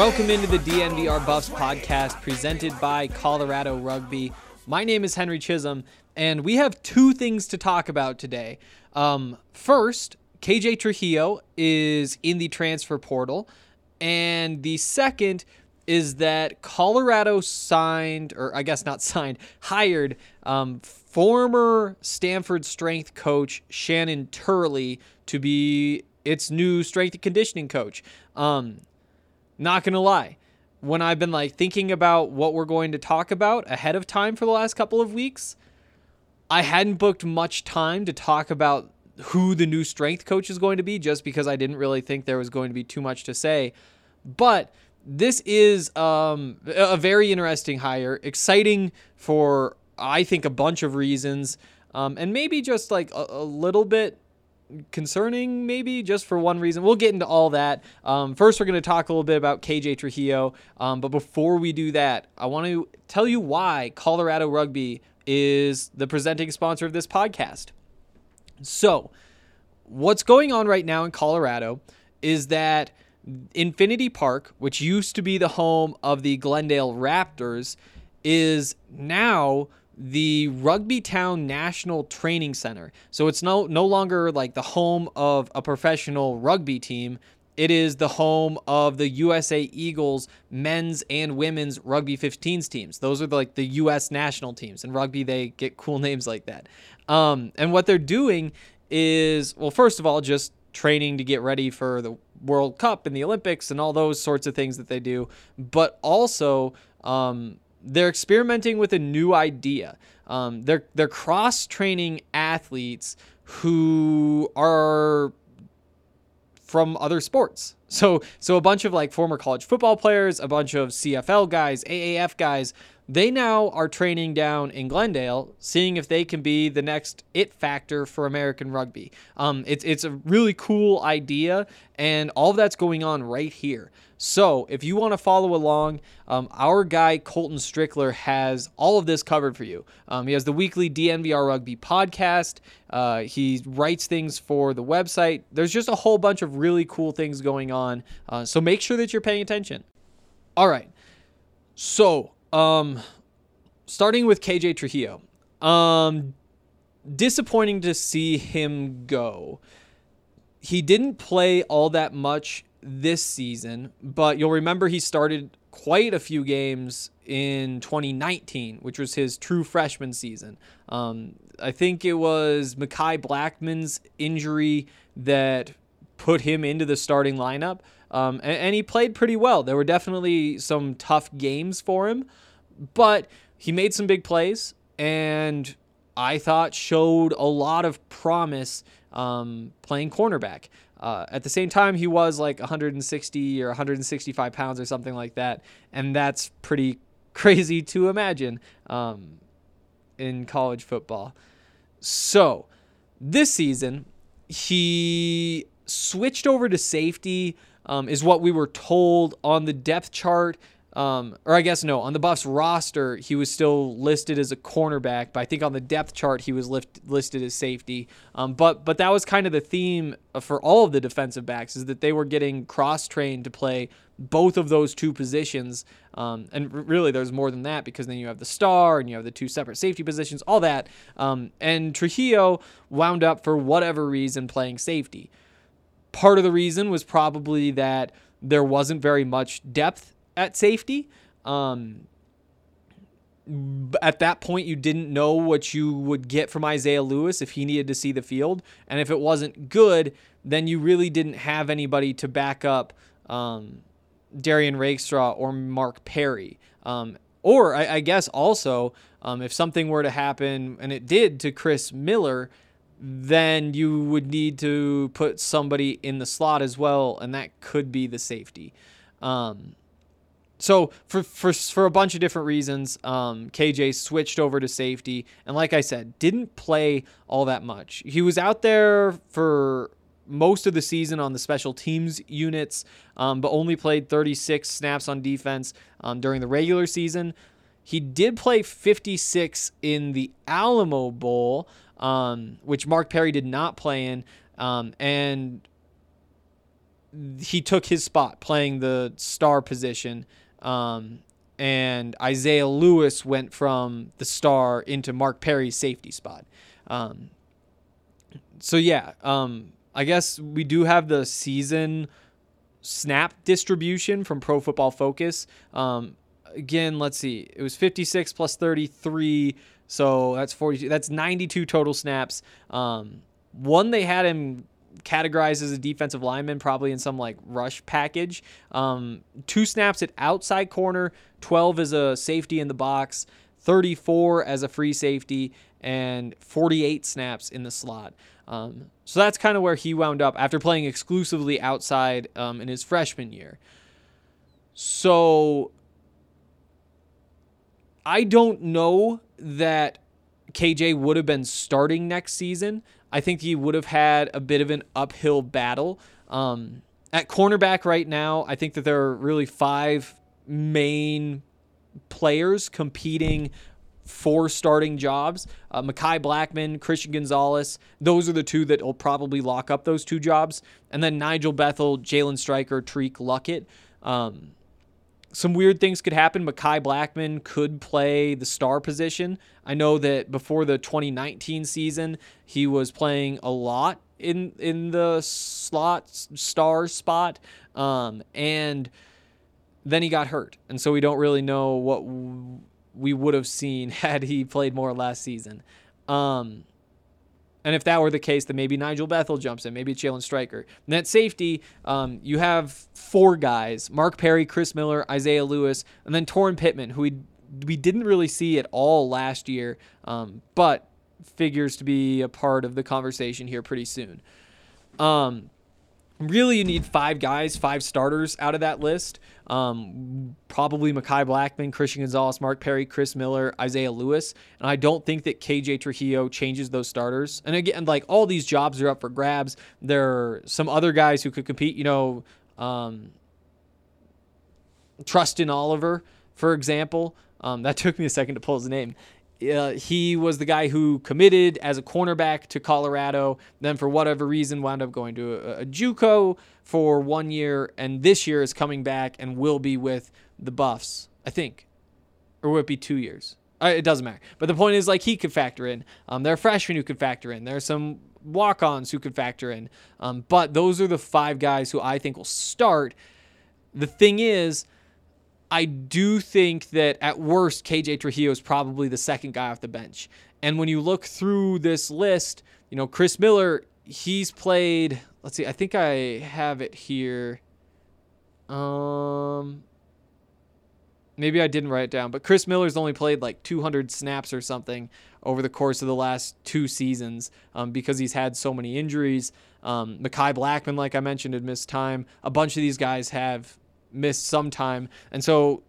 Welcome into the DNVR Buffs podcast presented by Colorado Rugby. My name is Henry Chisholm, and we have two things to talk about today. Um, first, KJ Trujillo is in the transfer portal, and the second is that Colorado signed, or I guess not signed, hired um, former Stanford strength coach Shannon Turley to be its new strength and conditioning coach. Um, not gonna lie, when I've been like thinking about what we're going to talk about ahead of time for the last couple of weeks, I hadn't booked much time to talk about who the new strength coach is going to be just because I didn't really think there was going to be too much to say. But this is um, a very interesting hire, exciting for I think a bunch of reasons, um, and maybe just like a, a little bit concerning, maybe just for one reason. We'll get into all that. Um, first, we're going to talk a little bit about KJ Trujillo. Um, but before we do that, I want to tell you why Colorado Rugby is the presenting sponsor of this podcast. So, what's going on right now in Colorado is that Infinity Park, which used to be the home of the Glendale Raptors, is now the Rugby Town National Training Center. So it's no no longer like the home of a professional rugby team. It is the home of the USA Eagles men's and women's rugby 15s teams. Those are like the US national teams. In rugby, they get cool names like that. Um, and what they're doing is, well, first of all, just training to get ready for the World Cup and the Olympics and all those sorts of things that they do, but also um, they're experimenting with a new idea. Um, they're they're cross training athletes who are from other sports. So so a bunch of like former college football players, a bunch of CFL guys, AAF guys, they now are training down in Glendale, seeing if they can be the next it factor for American rugby. Um, it's it's a really cool idea, and all of that's going on right here. So if you want to follow along, um, our guy Colton Strickler has all of this covered for you. Um, he has the weekly DNVR Rugby podcast. Uh, he writes things for the website. There's just a whole bunch of really cool things going on. Uh, so make sure that you're paying attention. All right. So, um, starting with KJ Trujillo, um, disappointing to see him go. He didn't play all that much this season, but you'll remember he started quite a few games in 2019, which was his true freshman season. Um, I think it was Mekhi Blackmon's injury that put him into the starting lineup. Um, and, and he played pretty well. There were definitely some tough games for him, but he made some big plays and I thought showed a lot of promise um, playing cornerback. Uh, at the same time, he was like 160 or 165 pounds or something like that, and that's pretty crazy to imagine um, in college football. So this season, he switched over to safety, um, is what we were told on the depth chart. Um, or I guess no, on the Buffs roster, he was still listed as a cornerback, but I think on the depth chart he was lift, listed as safety. Um, but but that was kind of the theme for all of the defensive backs is that they were getting cross trained to play both of those two positions. Um, and really, there's more than that because then you have the star and you have the two separate safety positions, all that. Um, and Trujillo wound up for whatever reason playing safety. Part of the reason was probably that there wasn't very much depth at safety. Um, at that point, you didn't know what you would get from Isaiah Lewis if he needed to see the field. And if it wasn't good, then you really didn't have anybody to back up um, Derrion Rakestraw or Mark Perry. Um, or I, I, guess also, um, if something were to happen, and it did to Chris Miller, then you would need to put somebody in the slot as well, and that could be the safety. Um, so for for for a bunch of different reasons, um, KJ switched over to safety, and like I said, didn't play all that much. He was out there for most of the season on the special teams units, um, but only played 36 snaps on defense um, during the regular season. He did play 56 in the Alamo Bowl, um, which Mark Perry did not play in, um, and he took his spot playing the star position um, and Isaiah Lewis went from the star into Mark Perry's safety spot. Um, so yeah, um, I guess we do have the season snap distribution from Pro Football Focus. Um, again, let's see, it was 56 plus 33, so that's 42. That's 92 total snaps. Um, one they had him categorized as a defensive lineman, probably in some like rush package. Um, two snaps at outside corner, 12 as a safety in the box, 34 as a free safety, and 48 snaps in the slot. Um, so that's kind of where he wound up after playing exclusively outside um, in his freshman year. So I don't know that KJ would have been starting next season. I think he would have had a bit of an uphill battle. Um, at cornerback right now, I think that there are really five main players competing for starting jobs. Uh, Mekhi Blackmon, Christian Gonzalez, those are the two that will probably lock up those two jobs. And then Nigel Bethel, Jalen Stryker, Tarik Luckett. Um, some weird things could happen. Mekhi Blackmon could play the star position. I know that before the 2019 season, he was playing a lot in in the slot star spot, um, and then he got hurt, and so we don't really know what we would have seen had he played more last season. Um, and if that were the case, then maybe Nigel Bethel jumps in, maybe Jalen Stryker. And at safety, um, you have four guys Mark Perry, Chris Miller, Isaiah Lewis, and then Torin Pittman, who we, we didn't really see at all last year, um, but figures to be a part of the conversation here pretty soon. Um, really, you need five guys, five starters out of that list. Um, probably Mekhi Blackmon, Christian Gonzalez, Mark Perry, Chris Miller, Isaiah Lewis. And I don't think that KJ Trujillo changes those starters. And again, like all these jobs are up for grabs. There are some other guys who could compete, you know, um, Trustin Oliver, for example. Um, that took me a second to pull his name. Uh, he was the guy who committed as a cornerback to Colorado, then for whatever reason wound up going to a, a JUCO for one year, and this year is coming back and will be with the Buffs. I think or would it be two years? Uh, it doesn't matter. But the point is, like, he could factor in. Um, there are freshmen who could factor in. There are some walk-ons who could factor in. Um, but those are the five guys who I think will start. The thing is, I do think that at worst, KJ Trujillo is probably the second guy off the bench. And when you look through this list, you know, Chris Miller, he's played, let's see, I think I have it here. Um, maybe I didn't write it down, but Chris Miller's only played like 200 snaps or something over the course of the last two seasons um, because he's had so many injuries. Um, Mekhi Blackmon, like I mentioned, had missed time. A bunch of these guys have missed some time. And so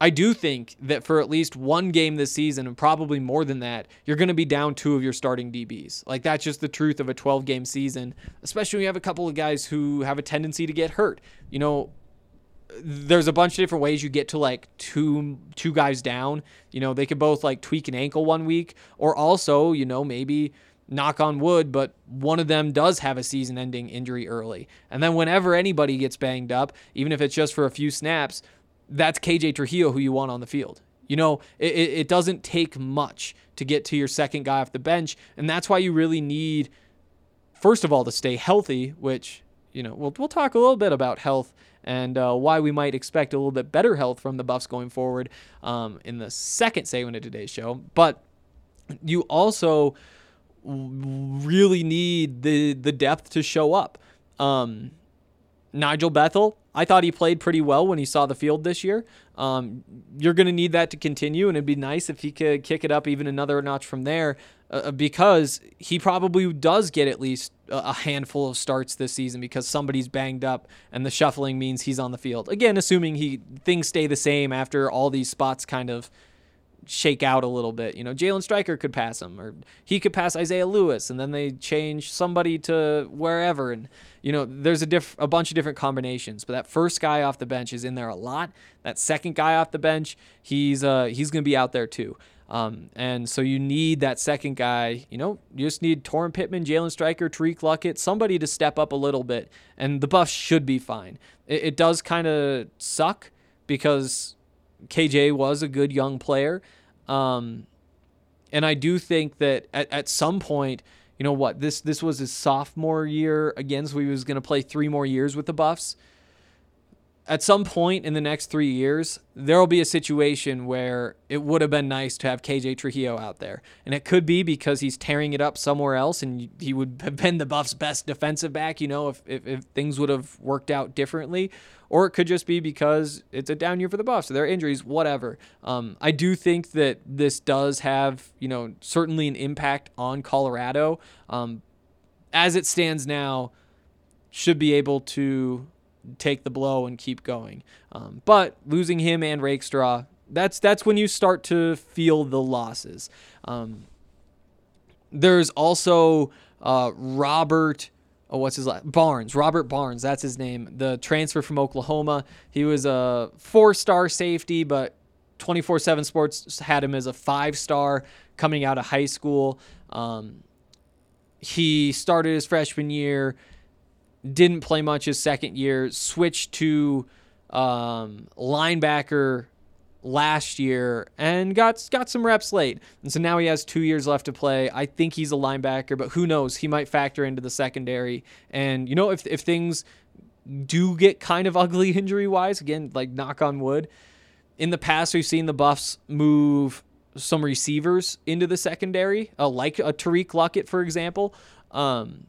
I do think that for at least one game this season, and probably more than that, you're going to be down two of your starting DBs. Like, that's just the truth of a 12 game season, especially when you have a couple of guys who have a tendency to get hurt. You know, there's a bunch of different ways you get to like two two guys down. You know, they could both like tweak an ankle one week, or also, you know, maybe knock on wood, but one of them does have a season ending injury early. And then whenever anybody gets banged up, even if it's just for a few snaps, that's KJ Trujillo who you want on the field. You know, it, it doesn't take much to get to your second guy off the bench. And that's why you really need, first of all, to stay healthy, which, you know, we'll, we'll talk a little bit about health and uh, why we might expect a little bit better health from the Buffs going forward um, in the second segment of today's show. But you also really need the the depth to show up. Um, Nigel Bethel, I thought he played pretty well when he saw the field this year. Um, you're going to need that to continue, and it'd be nice if he could kick it up even another notch from there uh, uh, because he probably does get at least a handful of starts this season because somebody's banged up and the shuffling means he's on the field. Again, assuming he things stay the same after all these spots kind of shake out a little bit. You know, Jalen Stryker could pass him, or he could pass Isaiah Lewis, and then they change somebody to wherever. And you know, there's a diff- a bunch of different combinations. But that first guy off the bench is in there a lot. That second guy off the bench, he's uh he's gonna be out there too. Um, and so you need that second guy. You know, you just need Torrin Pittman, Jalen Stryker, Tarik Luckett, somebody to step up a little bit, and the Buffs should be fine. It, it does kind of suck because KJ was a good young player. Um, and I do think that at, at some point, you know what, this this was his sophomore year again, so he was going to play three more years with the Buffs at some point in the next three years, there will be a situation where it would have been nice to have KJ Trujillo out there. And it could be because he's tearing it up somewhere else and he would have been the Buffs' best defensive back, you know, if, if, if things would have worked out differently. Or it could just be because it's a down year for the Buffs, or their injuries, whatever. Um, I do think that this does have, you know, certainly an impact on Colorado. Um, as it stands now, should be able to take the blow and keep going. Um, but losing him and Rakestraw, that's that's when you start to feel the losses. Um, there's also uh, Robert. Oh, what's his last? Barnes, Robert Barnes, that's his name. The transfer from Oklahoma. He was a four-star safety, but 24/7 Sports had him as a five-star coming out of high school. Um, he started his freshman year didn't play much his second year, switched to um, linebacker last year and got got some reps late. And so now he has 2 years left to play. I think he's a linebacker, but who knows? He might factor into the secondary. And you know if if things do get kind of ugly injury-wise, again, like knock on wood, in the past we've seen the Buffs move some receivers into the secondary, uh, like a Tarik Luckett, for example. Um,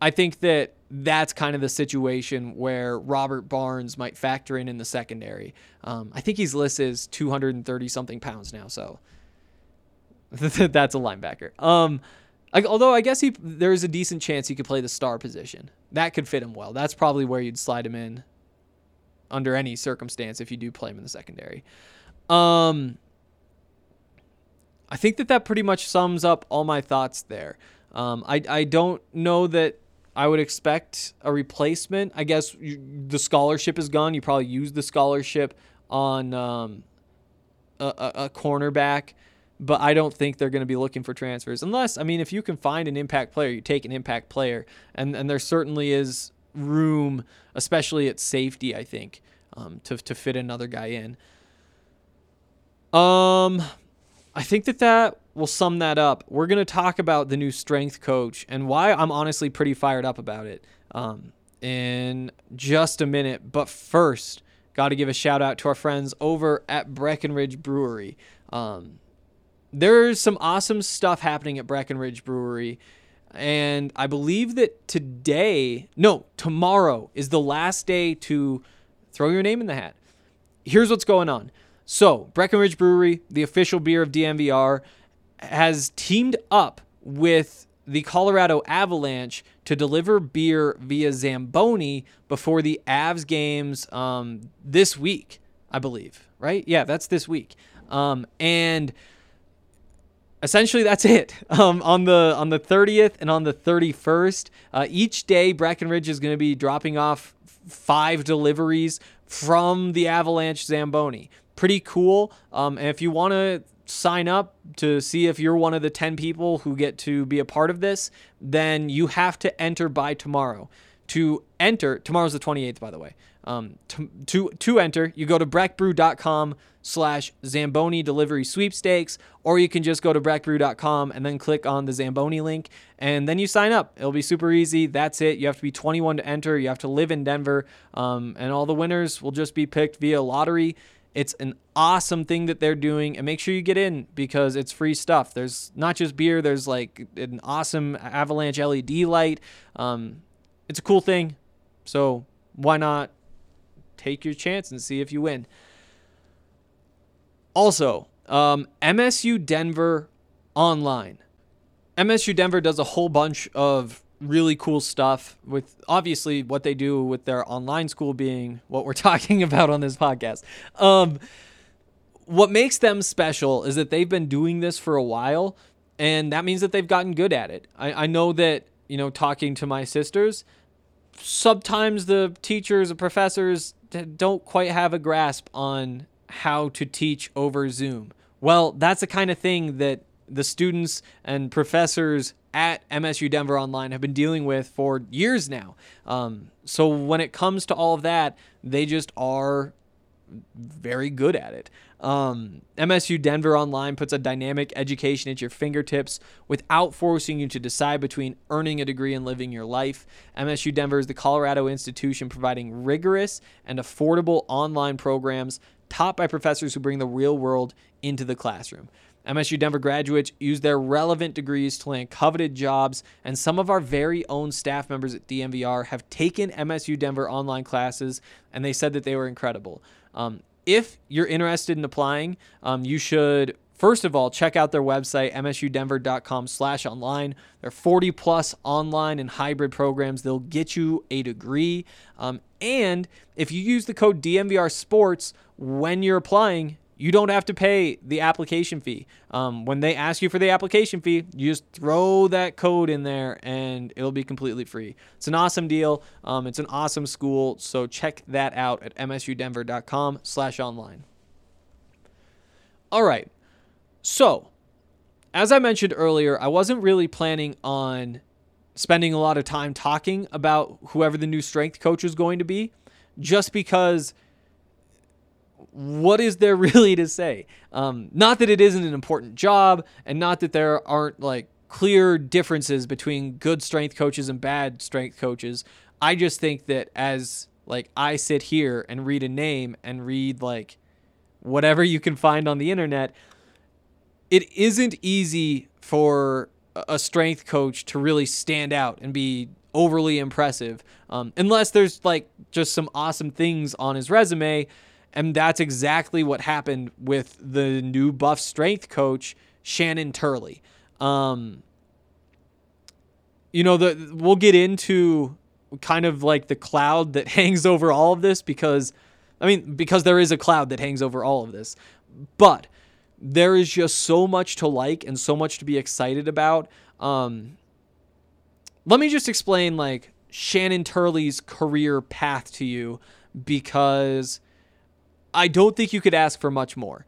I think that that's kind of the situation where Robert Barnes might factor in in the secondary. Um, I think he's listed as 230 something pounds now, so that's a linebacker. Um, I, although I guess he there's a decent chance he could play the star position. That could fit him well. That's probably where you'd slide him in under any circumstance if you do play him in the secondary. Um, I think that that pretty much sums up all my thoughts there. Um, I I don't know that I would expect a replacement. I guess you, the scholarship is gone. You probably use the scholarship on um, a, a, a cornerback, but I don't think they're going to be looking for transfers. Unless, I mean, if you can find an impact player, you take an impact player. And, and there certainly is room, especially at safety, I think, um, to, to fit another guy in. Um, I think that that will sum that up. We're going to talk about the new strength coach and why I'm honestly pretty fired up about it um, in just a minute. But first, got to give a shout out to our friends over at Breckenridge Brewery. Um, there's some awesome stuff happening at Breckenridge Brewery. And I believe that today, no, tomorrow is the last day to throw your name in the hat. Here's what's going on. So, Breckenridge Brewery, the official beer of DNVR, has teamed up with the Colorado Avalanche to deliver beer via Zamboni before the Avs games um, this week, I believe. Right? Yeah, that's this week. Um, and essentially that's it um, on the on the 30th and on the 31st uh, each day breckenridge is going to be dropping off five deliveries from the avalanche zamboni pretty cool um, and if you want to sign up to see if you're one of the 10 people who get to be a part of this then you have to enter by tomorrow to enter tomorrow's the 28th by the way um, to, to, to enter you go to breckbrew.com slash Zamboni delivery sweepstakes, or you can just go to breckbrew.com and then click on the Zamboni link and then you sign up. It'll be super easy. That's it. You have to be 21 to enter. You have to live in Denver, um, and all the winners will just be picked via lottery. It's an awesome thing that they're doing, and make sure you get in because it's free stuff. There's not just beer, there's like an awesome avalanche LED light. Um, it's a cool thing. So why not take your chance and see if you win? Also, um, MSU Denver online. MSU Denver does a whole bunch of really cool stuff with obviously what they do with their online school being what we're talking about on this podcast. Um, what makes them special is that they've been doing this for a while, and that means that they've gotten good at it. I, I know that, you know, talking to my sisters, sometimes the teachers and professors don't quite have a grasp on how to teach over Zoom. Well, that's the kind of thing that the students and professors at MSU Denver Online have been dealing with for years now. Um, so when it comes to all of that, they just are very good at it. Um, MSU Denver Online puts a dynamic education at your fingertips without forcing you to decide between earning a degree and living your life. MSU Denver is the Colorado institution providing rigorous and affordable online programs taught by professors who bring the real world into the classroom. MSU Denver graduates use their relevant degrees to land coveted jobs, and some of our very own staff members at DNVR have taken MSU Denver online classes, and they said that they were incredible. Um, if you're interested in applying, um, you should first of all check out their website msudenver.com slash online there are 40 plus online and hybrid programs they'll get you a degree um, and if you use the code dnvr sports when you're applying you don't have to pay the application fee. Um, when they ask you for the application fee, you just throw that code in there and it'll be completely free. It's an awesome deal. Um, it's an awesome school. So check that out at msudenver.com slash online. All right. So as I mentioned earlier, I wasn't really planning on spending a lot of time talking about whoever the new strength coach is going to be just because what is there really to say? Um, not that it isn't an important job, and not that there aren't like clear differences between good strength coaches and bad strength coaches. I just think that as like I sit here and read a name and read like whatever you can find on the internet, it isn't easy for a strength coach to really stand out and be overly impressive um, unless there's like just some awesome things on his resume and that's exactly what happened with the new buff strength coach, Shannon Turley. Um, you know, the we'll get into kind of like the cloud that hangs over all of this because I mean, because there is a cloud that hangs over all of this. But there is just so much to like and so much to be excited about. Um, let me just explain like Shannon Turley's career path to you because I don't think you could ask for much more.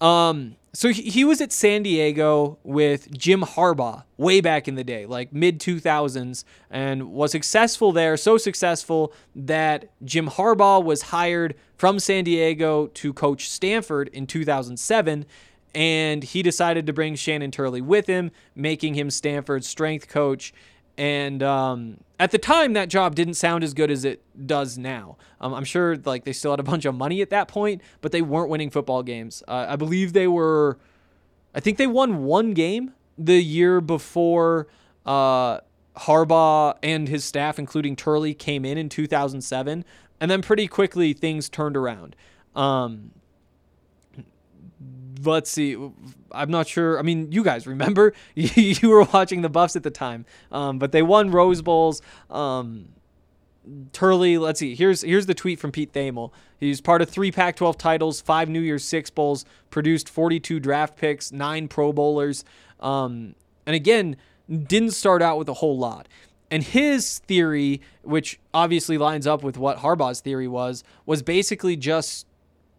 Um, so he, he was at San Diego with Jim Harbaugh way back in the day, like mid 2000s, and was successful there. So successful that Jim Harbaugh was hired from San Diego to coach Stanford in 2007. And he decided to bring Shannon Turley with him, making him Stanford's strength coach. And um, at the time, that job didn't sound as good as it does now. Um, I'm sure like they still had a bunch of money at that point, but they weren't winning football games. Uh, I believe they were. I think they won one game the year before uh, Harbaugh and his staff, including Turley, came in in 2007, and then pretty quickly things turned around. Um, let's see. I'm not sure. I mean, you guys remember you were watching the Buffs at the time, um, but they won Rose Bowls. Um, Turley, let's see. Here's here's the tweet from Pete Thamel. He's part of three Pac-12 titles, five New Year's Six bowls, produced 42 draft picks, nine Pro Bowlers, um, and again didn't start out with a whole lot. And his theory, which obviously lines up with what Harbaugh's theory was, was basically just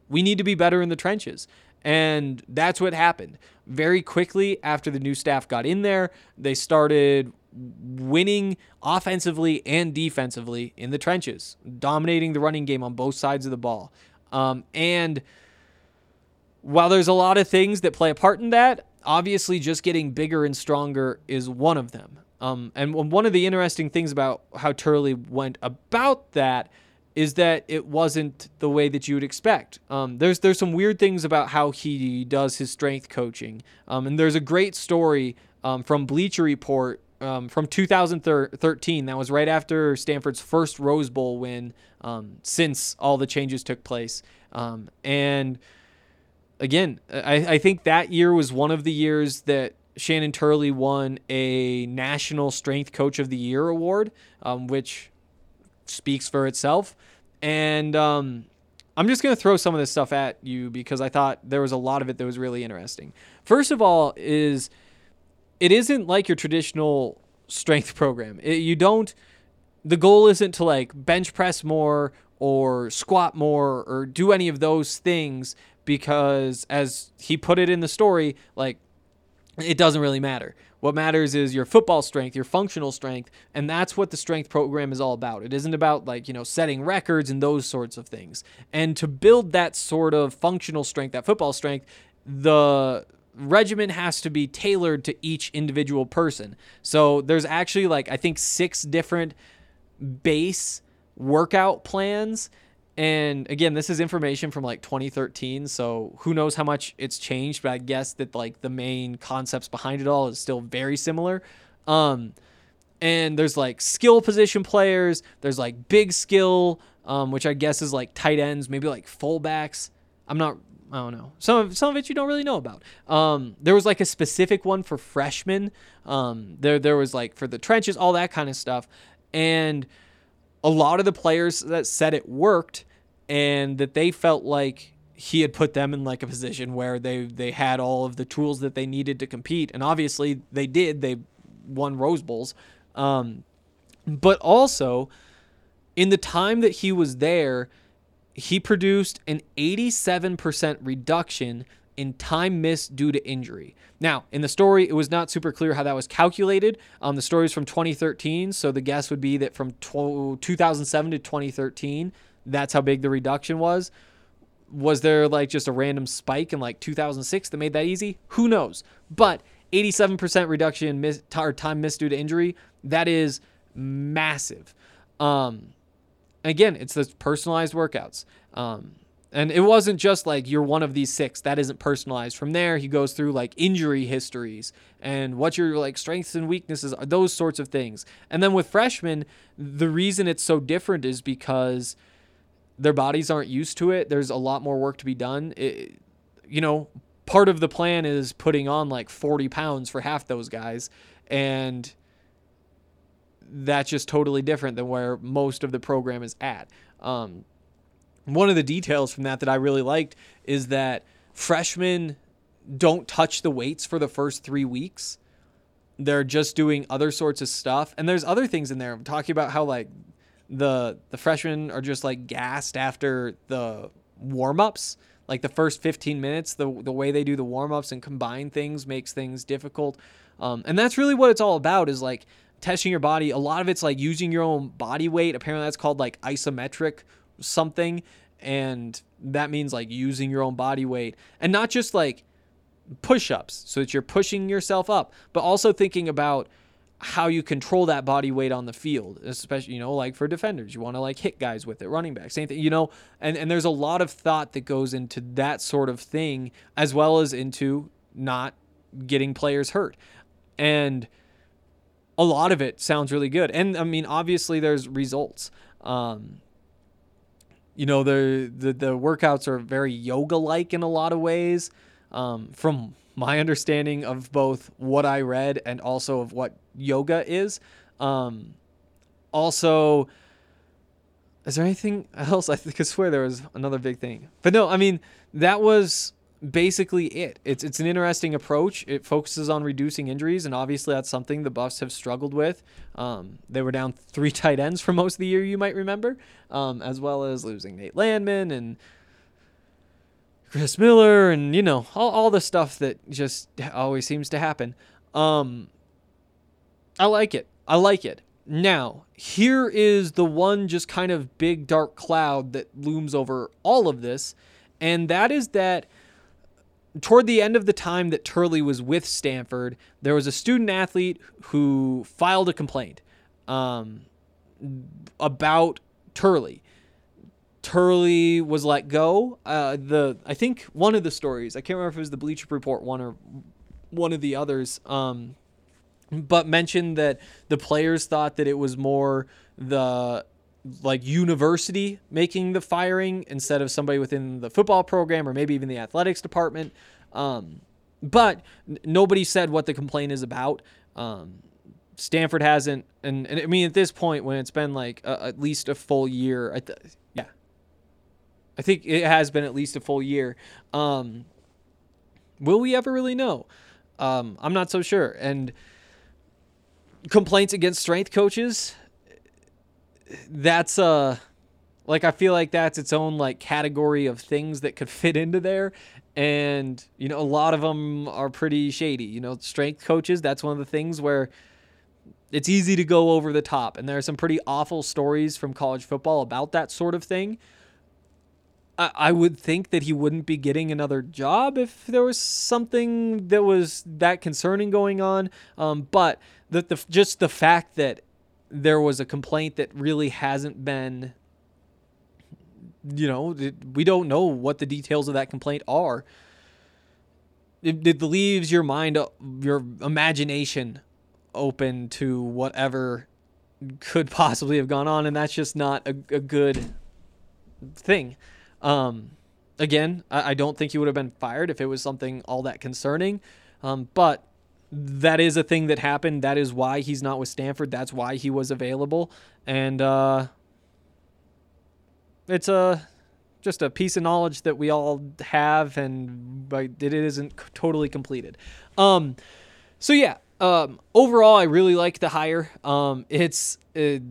we need to be better in the trenches. And that's what happened. Very quickly after the new staff got in there, they started winning offensively and defensively in the trenches, dominating the running game on both sides of the ball. Um, and while there's a lot of things that play a part in that, obviously just getting bigger and stronger is one of them. Um, and one of the interesting things about how Turley went about that is that it wasn't the way that you would expect. Um, there's there's some weird things about how he does his strength coaching, um, and there's a great story um, from Bleacher Report um, from 2013. That was right after Stanford's first Rose Bowl win um, since all the changes took place. Um, and again, I, I think that year was one of the years that Shannon Turley won a National Strength Coach of the Year award, um, which speaks for itself. And um, I'm just going to throw some of this stuff at you because I thought there was a lot of it that was really interesting. First of all, is it isn't like your traditional strength program. It, you don't. The goal isn't to like bench press more or squat more or do any of those things because, as he put it in the story, like it doesn't really matter. What matters is your football strength, your functional strength, and that's what the strength program is all about. It isn't about like, you know, setting records and those sorts of things. And to build that sort of functional strength, that football strength, the regimen has to be tailored to each individual person. So there's actually like I think 6 different base workout plans and again, this is information from like 2013, so who knows how much it's changed, but I guess that like the main concepts behind it all is still very similar. Um, and there's like skill position players, there's like big skill, um, which I guess is like tight ends, maybe like fullbacks. I'm not I don't know. Some of some of it you don't really know about. Um, there was like a specific one for freshmen. Um, there there was like for the trenches, all that kind of stuff, and a lot of the players that said it worked and that they felt like he had put them in like a position where they they had all of the tools that they needed to compete. And obviously they did. They won rose bowls. Um, but also in the time that he was there he produced an 87% reduction in time missed due to injury. Now, in the story, it was not super clear how that was calculated. Um, the story is from 2013, so the guess would be that from 2007 to 2013, that's how big the reduction was. Was there like just a random spike in like 2006 that made that easy? Who knows? But 87% reduction in miss, or time missed due to injury, that is massive. Um, again, it's those personalized workouts. Um, and it wasn't just like you're one of these six. That isn't personalized. From there, he goes through like injury histories and what your like strengths and weaknesses are, those sorts of things. And then with freshmen, the reason it's so different is because their bodies aren't used to it. There's a lot more work to be done. It, you know, part of the plan is putting on like 40 pounds for half those guys. And that's just totally different than where most of the program is at. Um, one of the details from that that I really liked is that freshmen don't touch the weights for the first three weeks. They're just doing other sorts of stuff. And there's other things in there. I'm talking about how like the the freshmen are just like gassed after the warm ups. like the first 15 minutes, the the way they do the warm ups and combine things makes things difficult. Um, and that's really what it's all about is like testing your body. A lot of it's like using your own body weight. Apparently, that's called like isometric something, and that means like using your own body weight and not just like push ups so that you're pushing yourself up, but also thinking about how you control that body weight on the field, especially, you know, like for defenders, you want to like hit guys with it, running back, same thing, you know, and, and there's a lot of thought that goes into that sort of thing, as well as into not getting players hurt. And a lot of it sounds really good. And I mean, obviously there's results. Um, you know, the, the, the workouts are very yoga like in a lot of ways. Um, from my understanding of both what I read and also of what yoga is. Um, also, is there anything else? I think I swear there was another big thing, but no. I mean, that was basically it. It's it's an interesting approach. It focuses on reducing injuries, and obviously that's something the Buffs have struggled with. Um, they were down three tight ends for most of the year, you might remember, um, as well as losing Nate Landman and Chris Miller, and you know all all the stuff that just always seems to happen. Um, I like it. I like it. Now, here is the one just kind of big dark cloud that looms over all of this, and that is that toward the end of the time that Turley was with Stanford, there was a student athlete who filed a complaint um, about Turley. Turley was let go. Uh, the I think one of the stories I can't remember if it was the Bleacher Report one or one of the others. Um, but mentioned that the players thought that it was more the like university making the firing instead of somebody within the football program or maybe even the athletics department. Um, but n- nobody said what the complaint is about. Um, Stanford hasn't, and, and I mean at this point when it's been like a, at least a full year, I th- yeah, I think it has been at least a full year. Um, will we ever really know? Um, I'm not so sure, and complaints against strength coaches that's uh like I feel like that's its own like category of things that could fit into there. And you know a lot of them are pretty shady. You know strength coaches that's one of the things where it's easy to go over the top. And there are some pretty awful stories from college football about that sort of thing. I, I would think that he wouldn't be getting another job if there was something that was that concerning going on. Um, but the, the just the fact that there was a complaint that really hasn't been you know we don't know what the details of that complaint are. It, it leaves your mind your imagination open to whatever could possibly have gone on and that's just not a, a good thing. Um, again I, I, don't think he would have been fired if it was something all that concerning. Um, but that is a thing that happened. That is why he's not with Stanford. That's why he was available. And uh, it's a just a piece of knowledge that we all have, and but it isn't totally completed. Um, so yeah, um, overall, I really like the hire. Um, it's it,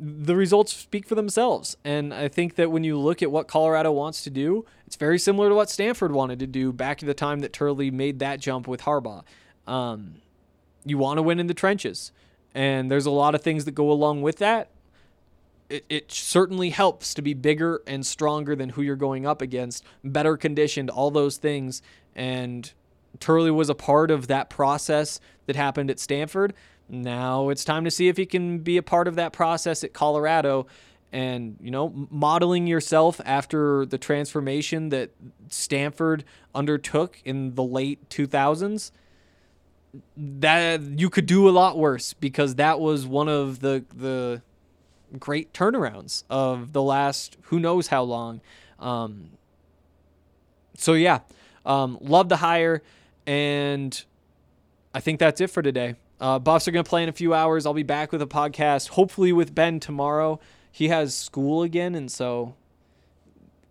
the results speak for themselves, and I think that when you look at what Colorado wants to do, it's very similar to what Stanford wanted to do back at the time that Turley made that jump with Harbaugh. Um, you want to win in the trenches, and there's a lot of things that go along with that. It, it certainly helps to be bigger and stronger than who you're going up against, better conditioned, all those things. And Turley was a part of that process that happened at Stanford. Now it's time to see if he can be a part of that process at Colorado and you know modeling yourself after the transformation that Stanford undertook in the late 2000s that you could do a lot worse because that was one of the the great turnarounds of the last who knows how long. Um, so yeah, um, love the hire, and I think that's it for today. Uh, Buffs are going to play in a few hours. I'll be back with a podcast, hopefully with Ben tomorrow. He has school again, and so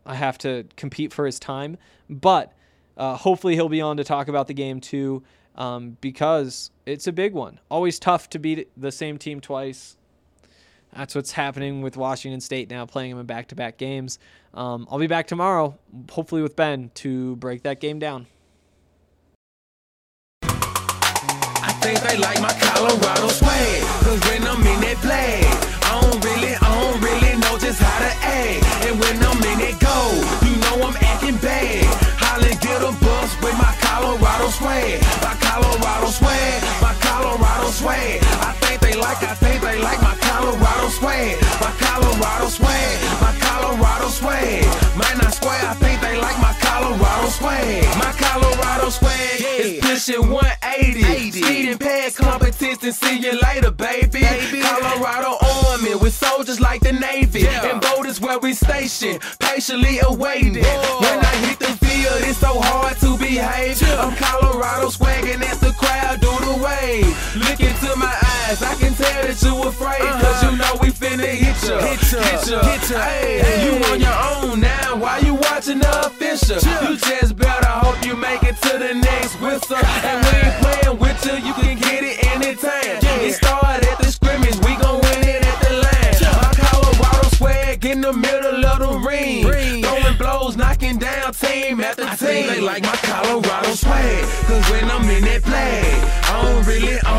I have to compete for his time. But uh, hopefully he'll be on to talk about the game too um, because it's a big one. Always tough to beat the same team twice. That's what's happening with Washington State now, playing them in back to back games. Um, I'll be back tomorrow, hopefully with Ben, to break that game down. I think they like my Colorado swag. Cause when I'm in that I don't really, I don't really just how to act. And when I'm in that go, you know I'm acting bad. Holla, get a bus with my Colorado swag. My Colorado swag, my Colorado swag. I think they like, I think they like my Colorado swag. My Colorado swag, my Colorado swag. Man, I swear, I think they like my Colorado swag. My Colorado swag is pushing 180. Speeding past competition, see you later, baby. Army soldiers like the Navy. And boat is where we station, patiently awaiting. When I hit the field, it's so hard to behave. I'm Colorado swagging as the crowd do the wave. Look into my eyes, I can tell that you afraid. Uh-huh. Cause you know we finna hit ya. Hit ya, hit ya, hit ya. Hey, hey. you on your own now, why you watching the official? You just better hope you make it to the next whistle. And we ain't playing with you, you team after team. They like my Colorado swag. Cause when I'm in that play, I don't really, I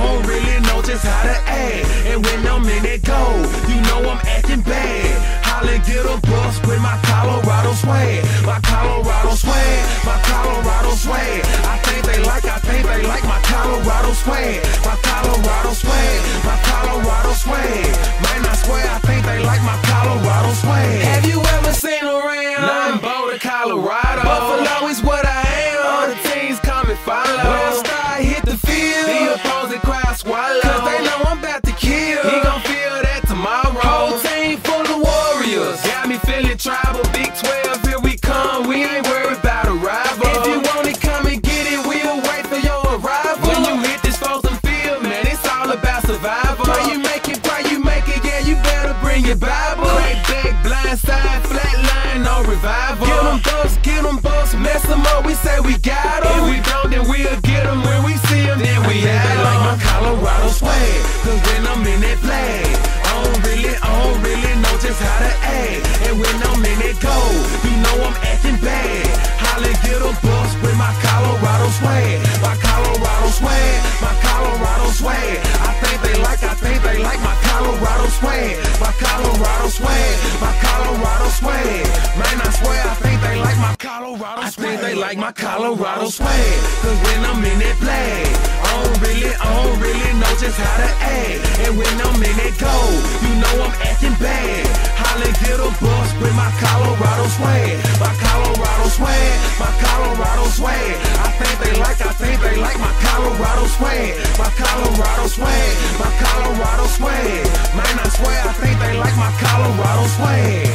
Colorado swag.